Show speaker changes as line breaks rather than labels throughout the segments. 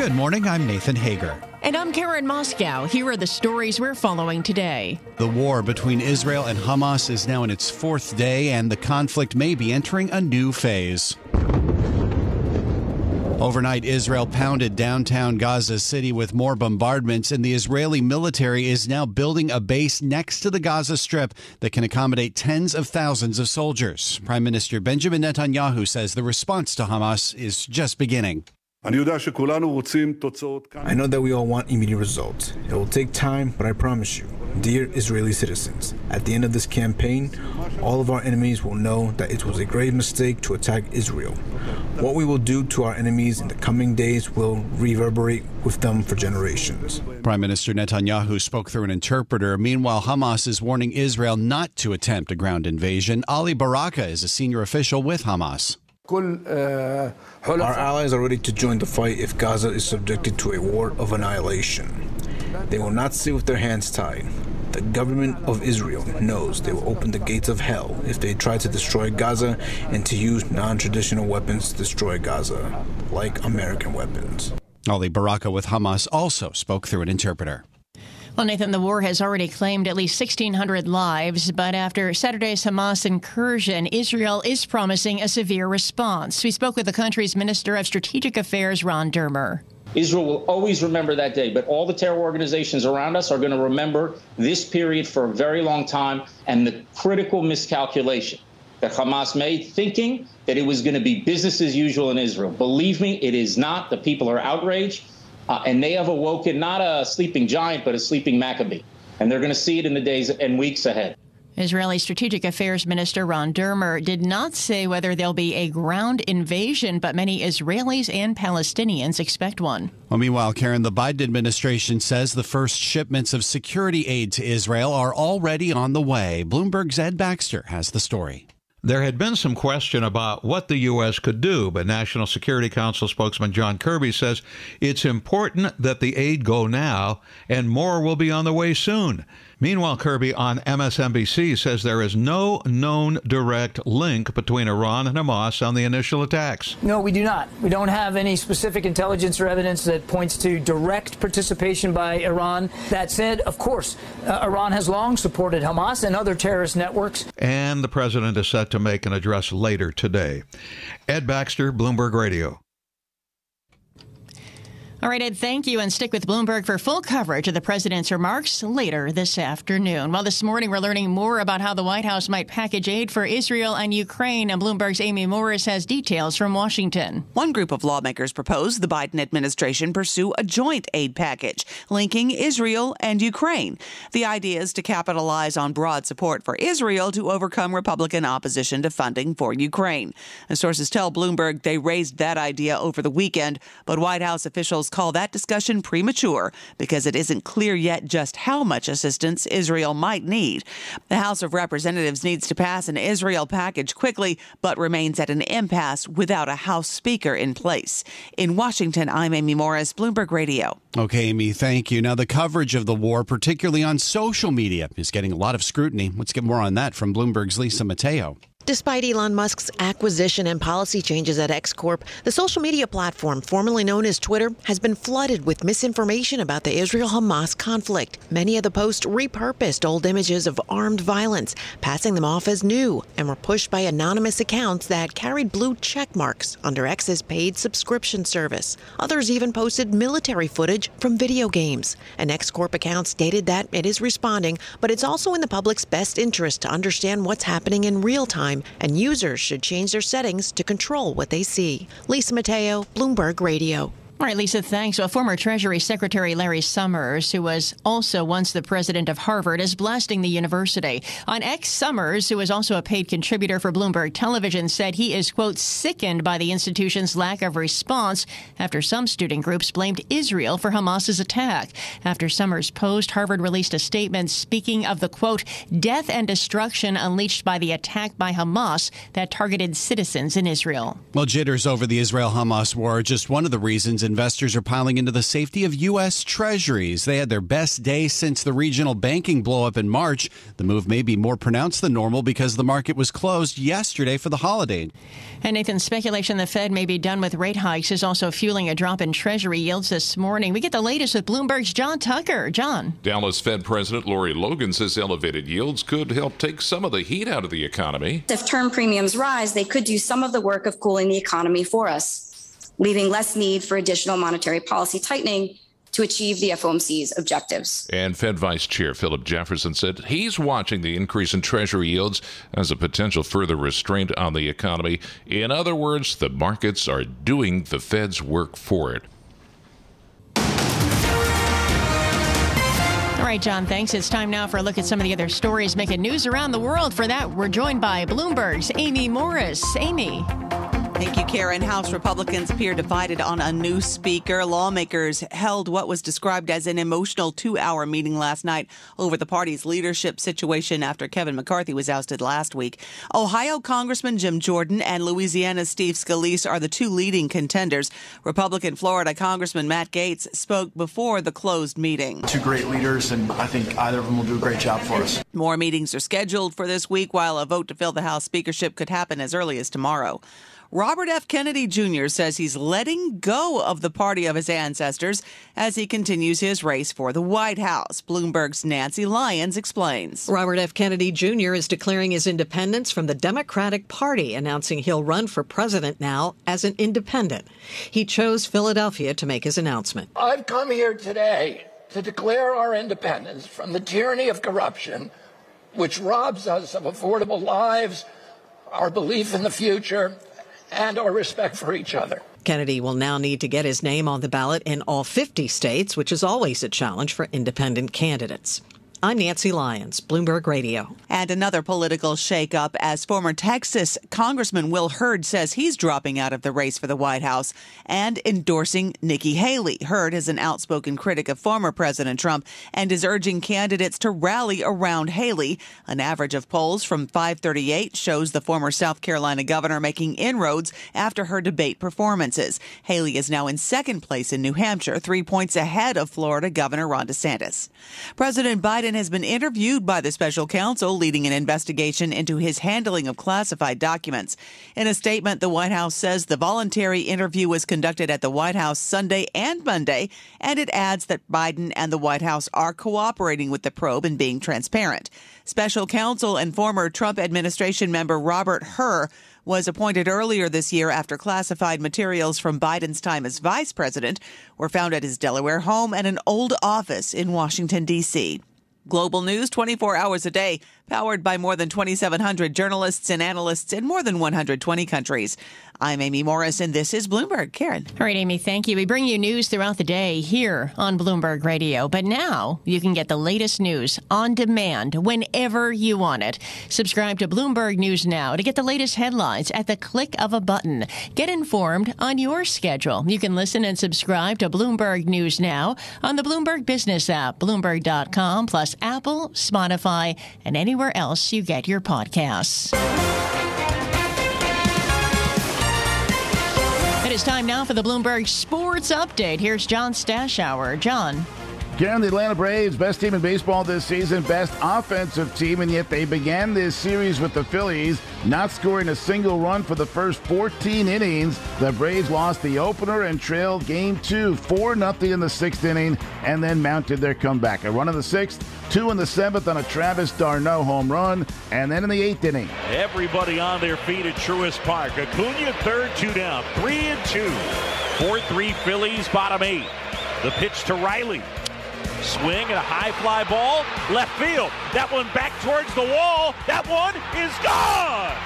Good morning. I'm Nathan Hager.
And I'm Karen Moskow. Here are the stories we're following today.
The war between Israel and Hamas is now in its fourth day, and the conflict may be entering a new phase. Overnight, Israel pounded downtown Gaza City with more bombardments, and the Israeli military is now building a base next to the Gaza Strip that can accommodate tens of thousands of soldiers. Prime Minister Benjamin Netanyahu says the response to Hamas is just beginning.
I know
that we all want immediate results. It will take time, but I promise you, dear Israeli citizens, at the end of this campaign, all of our enemies will know that it was a grave mistake to attack Israel. What we will do to our enemies in the coming days will reverberate with them for generations.
Prime Minister Netanyahu spoke through an interpreter. Meanwhile, Hamas is warning Israel not to attempt a ground invasion. Ali Baraka is a senior official with Hamas.
Our allies are ready to join the fight if Gaza is subjected to a war of annihilation. They will not sit with their hands tied. The government of Israel knows they will open the gates of hell if they try to destroy Gaza and to use non traditional weapons to destroy Gaza, like American weapons.
Ali Baraka with Hamas also spoke through an interpreter.
Well, Nathan, the war has already claimed at least 1,600 lives, but after Saturday's Hamas incursion, Israel is promising a severe response. We spoke with the country's Minister of Strategic Affairs, Ron Dermer.
Israel will always remember that day, but all the terror organizations around us are going to remember this period for a very long time and the critical miscalculation that Hamas made, thinking that it was going to be business as usual in Israel. Believe me, it is not. The people are outraged. Uh, and they have awoken not a sleeping giant, but a sleeping Maccabee. And they're going to see it in the days and weeks ahead.
Israeli Strategic Affairs Minister Ron Dermer did not say whether there'll be a ground invasion, but many Israelis and Palestinians expect one.
Well, meanwhile, Karen, the Biden administration says the first shipments of security aid to Israel are already on the way. Bloomberg's Ed Baxter has the story.
There had been some question about what the U.S. could do, but National Security Council spokesman John Kirby says it's important that the aid go now, and more will be on the way soon. Meanwhile, Kirby on MSNBC says there is no known direct link between Iran and Hamas on the initial attacks.
No, we do not. We don't have any specific intelligence or evidence that points to direct participation by Iran. That said, of course, uh, Iran has long supported Hamas and other terrorist networks.
And the president is set to make an address later today. Ed Baxter, Bloomberg Radio.
All right, Ed, thank you. And stick with Bloomberg for full coverage of the president's remarks later this afternoon. Well, this morning we're learning more about how the White House might package aid for Israel and Ukraine. And Bloomberg's Amy Morris has details from Washington.
One group of lawmakers proposed the Biden administration pursue a joint aid package linking Israel and Ukraine. The idea is to capitalize on broad support for Israel to overcome Republican opposition to funding for Ukraine. And sources tell Bloomberg they raised that idea over the weekend, but White House officials call that discussion premature because it isn't clear yet just how much assistance Israel might need. The House of Representatives needs to pass an Israel package quickly, but remains at an impasse without a House Speaker in place. In Washington, I'm Amy Morris, Bloomberg Radio.
Okay, Amy, thank you. Now, the coverage of the war, particularly on social media, is getting a lot of scrutiny. Let's get more on that from Bloomberg's Lisa Mateo.
Despite Elon Musk's acquisition and policy changes at X Corp, the social media platform formerly known as Twitter has been flooded with misinformation about the Israel Hamas conflict. Many of the posts repurposed old images of armed violence, passing them off as new, and were pushed by anonymous accounts that carried blue check marks under X's paid subscription service. Others even posted military footage from video games. An X Corp account stated that it is responding, but it's also in the public's best interest to understand what's happening in real time time, and users should change their settings to control what they see. Lisa Mateo, Bloomberg Radio.
All right, Lisa, thanks. Well, former Treasury Secretary Larry Summers, who was also once the president of Harvard, is blasting the university. On X, Summers, who is also a paid contributor for Bloomberg Television, said he is, quote, sickened by the institution's lack of response after some student groups blamed Israel for Hamas's attack. After Summers' post, Harvard released a statement speaking of the, quote, death and destruction unleashed by the attack by Hamas that targeted citizens in Israel.
Well, jitters over the Israel Hamas war are just one of the reasons investors are piling into the safety of U.S. Treasuries. They had their best day since the regional banking blowup in March. The move may be more pronounced than normal because the market was closed yesterday for the holiday.
And Nathan, speculation the Fed may be done with rate hikes is also fueling a drop in Treasury yields this morning. We get the latest with Bloomberg's John Tucker. John.
Dallas Fed President Lori Logan says elevated yields could help take some of the heat out of the economy.
If term premiums rise, they could do some of the work of cooling the economy for us leaving less need for additional monetary policy tightening to achieve the FOMC's objectives.
And Fed Vice Chair Philip Jefferson said he's watching the increase in Treasury yields as a potential further restraint on the economy. In other words, the markets are doing the Fed's work for it.
All right, John, thanks. It's time now for a look at some of the other stories making news around the world. For that, we're joined by Bloomberg's Amy Morris. Amy.
Thank you, Karen. House Republicans appear divided on a new speaker. Lawmakers held what was described as an emotional two hour meeting last night over the party's leadership situation after Kevin McCarthy was ousted last week. Ohio Congressman Jim Jordan and Louisiana's Steve Scalise are the two leading contenders. Republican Florida Congressman Matt Gaetz spoke before the closed meeting.
Two great leaders, and I think either of them will do a great job for us.
More meetings are scheduled for this week, while a vote to fill the House speakership could happen as early as tomorrow. Robert F. Kennedy Jr. says he's letting go of the party of his ancestors as he continues his race for the White House. Bloomberg's Nancy Lyons explains.
Robert F. Kennedy Jr. is declaring his independence from the Democratic Party, announcing he'll run for president now as an independent. He chose Philadelphia to make his announcement.
I've come here today to declare our independence from the tyranny of corruption, which robs us of affordable lives, our belief in the future, and our respect for each other.
Kennedy will now need to get his name on the ballot in all 50 states, which is always a challenge for independent candidates. I'm Nancy Lyons, Bloomberg Radio.
And another political shakeup as former Texas Congressman Will Hurd says he's dropping out of the race for the White House and endorsing Nikki Haley. Hurd is an outspoken critic of former President Trump and is urging candidates to rally around Haley. An average of polls from 538 shows the former South Carolina governor making inroads after her debate performances. Haley is now in second place in New Hampshire, three points ahead of Florida Governor Ron DeSantis. President Biden Biden has been interviewed by the special counsel leading an investigation into his handling of classified documents. In a statement, the White House says the voluntary interview was conducted at the White House Sunday and Monday, and it adds that Biden and the White House are cooperating with the probe and being transparent. Special counsel and former Trump administration member Robert Hur was appointed earlier this year after classified materials from Biden's time as vice president were found at his Delaware home and an old office in Washington, D.C. Global news 24 hours a day, powered by more than 2,700 journalists and analysts in more than 120 countries. I'm Amy Morris, and this is Bloomberg. Karen.
All right, Amy, thank you. We bring you news throughout the day here on Bloomberg Radio, but now you can get the latest news on demand whenever you want it. Subscribe to Bloomberg News Now to get the latest headlines at the click of a button. Get informed on your schedule. You can listen and subscribe to Bloomberg News Now on the Bloomberg Business app, Bloomberg.com, plus Apple, Spotify, and anywhere else you get your podcasts. It is time now for the Bloomberg Sports Update. Here's John Stashower. John.
Karen, the Atlanta Braves, best team in baseball this season, best offensive team, and yet they began this series with the Phillies, not scoring a single run for the first 14 innings. The Braves lost the opener and trailed game two, 4 0 in the sixth inning, and then mounted their comeback. A run in the sixth, two in the seventh on a Travis d'Arnaud home run, and then in the eighth inning.
Everybody on their feet at Truist Park. Acuna third, two down, three and two. 4 3 Phillies, bottom eight. The pitch to Riley. Swing and a high fly ball, left field. That one back towards the wall. That one is gone.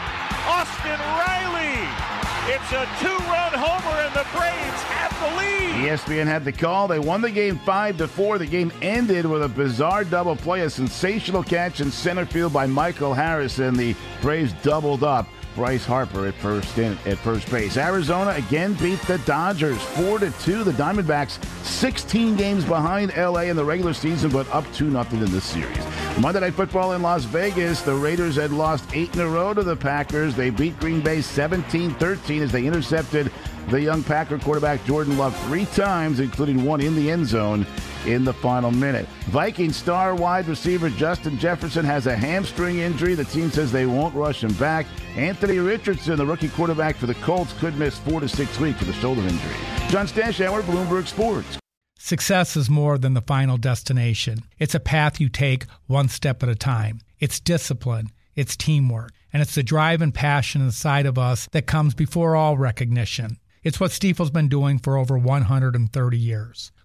Austin Riley. It's a two-run homer, and the Braves have the lead.
ESPN had the call. They won the game 5 to 4. The game ended with a bizarre double play, a sensational catch in center field by Michael Harrison. The Braves doubled up. Bryce Harper at first in, at first base. Arizona again beat the Dodgers 4 to 2. The Diamondbacks 16 games behind LA in the regular season but up 2 nothing in the series. Monday Night Football in Las Vegas, the Raiders had lost 8 in a row to the Packers. They beat Green Bay 17-13 as they intercepted the young Packer quarterback Jordan Love 3 times including one in the end zone in the final minute. Viking star wide receiver Justin Jefferson has a hamstring injury. The team says they won't rush him back. Anthony Richardson, the rookie quarterback for the Colts, could miss four to six weeks with a shoulder injury. John Stashower, Bloomberg Sports.
Success is more than the final destination. It's a path you take one step at a time. It's discipline, it's teamwork, and it's the drive and passion inside of us that comes before all recognition. It's what Stifel's been doing for over 130 years.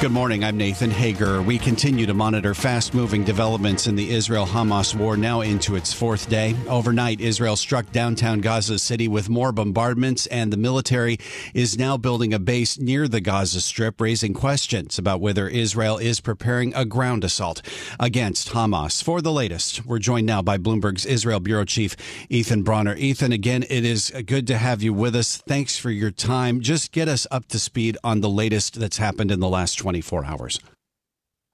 Good morning. I'm Nathan Hager. We continue to monitor fast moving developments in the Israel Hamas war, now into its fourth day. Overnight, Israel struck downtown Gaza City with more bombardments, and the military is now building a base near the Gaza Strip, raising questions about whether Israel is preparing a ground assault against Hamas. For the latest, we're joined now by Bloomberg's Israel Bureau Chief, Ethan Bronner. Ethan, again, it is good to have you with us. Thanks for your time. Just get us up to speed on the latest that's happened in the last 20 24 hours.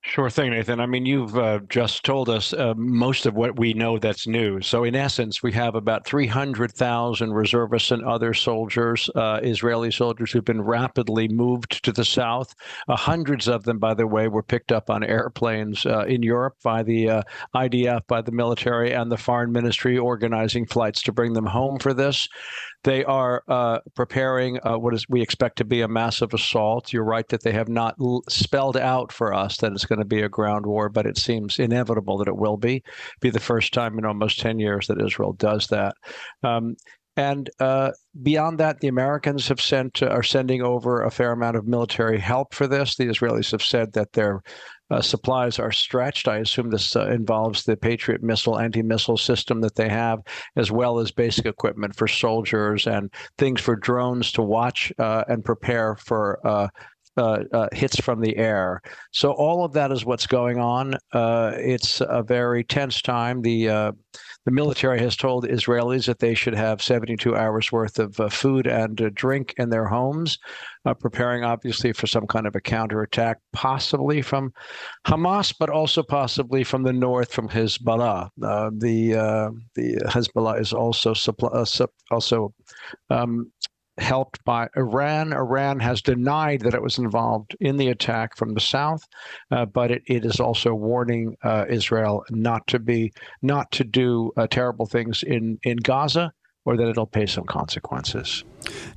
Sure thing, Nathan. I mean, you've uh, just told us uh, most of what we know that's new. So, in essence, we have about 300,000 reservists and other soldiers, uh, Israeli soldiers, who've been rapidly moved to the south. Uh, hundreds of them, by the way, were picked up on airplanes uh, in Europe by the uh, IDF, by the military, and the foreign ministry organizing flights to bring them home for this. They are uh, preparing uh, what is we expect to be a massive assault. You're right that they have not l- spelled out for us that it's going to be a ground war, but it seems inevitable that it will be. Be the first time in almost 10 years that Israel does that. Um, and uh, beyond that, the Americans have sent uh, are sending over a fair amount of military help for this. The Israelis have said that they're uh, supplies are stretched. I assume this uh, involves the Patriot missile anti missile system that they have, as well as basic equipment for soldiers and things for drones to watch uh, and prepare for. Uh, uh, uh, hits from the air. So all of that is what's going on. it's a very tense time. The the military has told Israelis that they should have 72 hours worth of uh, food and uh, drink in their homes, uh, preparing obviously for some kind of a counterattack, possibly from Hamas, but also possibly from the north from Hezbollah. Uh, the uh, the Hezbollah is also supply, uh, also um, helped by Iran. Iran has denied that it was involved in the attack from the south, uh, but it, it is also warning uh, Israel not to be not to do uh, terrible things in in Gaza. Or that it'll pay some consequences.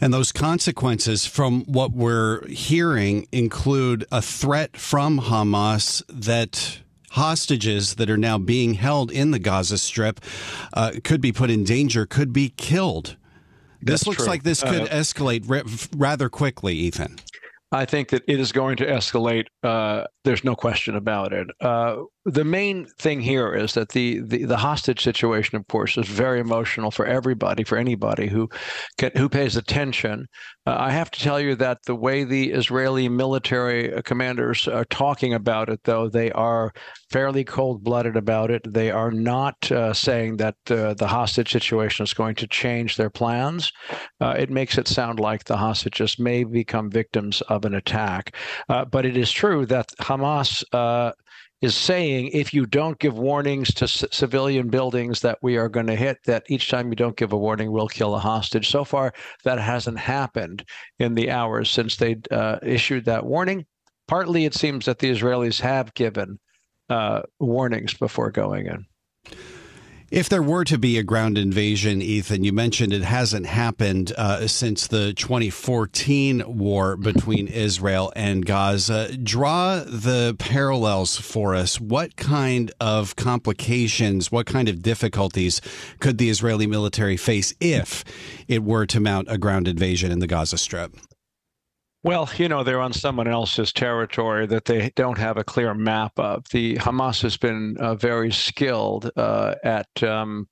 And those consequences, from what we're hearing, include a threat from Hamas that hostages that are now being held in the Gaza Strip uh, could be put in danger, could be killed. This looks true. like this could uh, escalate rather quickly, Ethan.
I think that it is going to escalate. Uh, there's no question about it. Uh, the main thing here is that the, the, the hostage situation, of course, is very emotional for everybody, for anybody who can, who pays attention. Uh, I have to tell you that the way the Israeli military commanders are talking about it, though, they are fairly cold blooded about it. They are not uh, saying that uh, the hostage situation is going to change their plans. Uh, it makes it sound like the hostages may become victims of an attack. Uh, but it is true that Hamas uh, is saying if you don't give warnings to c- civilian buildings that we are going to hit, that each time you don't give a warning, we'll kill a hostage. So far, that hasn't happened in the hours since they uh, issued that warning. Partly, it seems that the Israelis have given uh, warnings before going in.
If there were to be a ground invasion, Ethan, you mentioned it hasn't happened uh, since the 2014 war between Israel and Gaza. Draw the parallels for us. What kind of complications, what kind of difficulties could the Israeli military face if it were to mount a ground invasion in the Gaza Strip?
Well, you know, they're on someone else's territory that they don't have a clear map of. The Hamas has been uh, very skilled uh, at um,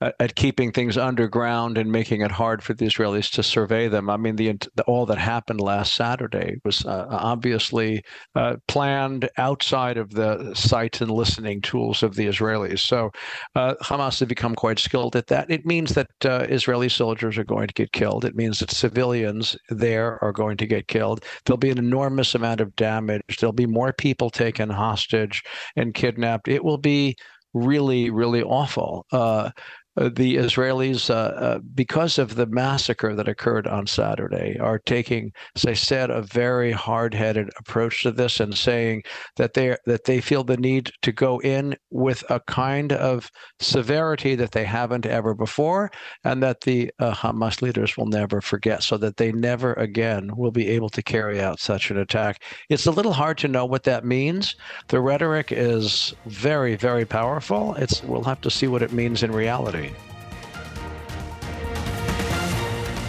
at keeping things underground and making it hard for the Israelis to survey them. I mean, the, the all that happened last Saturday was uh, obviously uh, planned outside of the sight and listening tools of the Israelis. So uh, Hamas has become quite skilled at that. It means that uh, Israeli soldiers are going to get killed. It means that civilians there are going to get killed. There'll be an enormous amount of damage. There'll be more people taken hostage and kidnapped. It will be really, really awful. Uh, the Israelis, uh, uh, because of the massacre that occurred on Saturday, are taking, as I said, a very hard-headed approach to this and saying that they that they feel the need to go in with a kind of severity that they haven't ever before, and that the uh, Hamas leaders will never forget, so that they never again will be able to carry out such an attack. It's a little hard to know what that means. The rhetoric is very, very powerful. It's we'll have to see what it means in reality.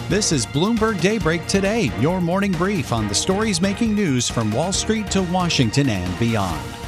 This is Bloomberg Daybreak Today, your morning brief on the stories making news from Wall Street to Washington and beyond.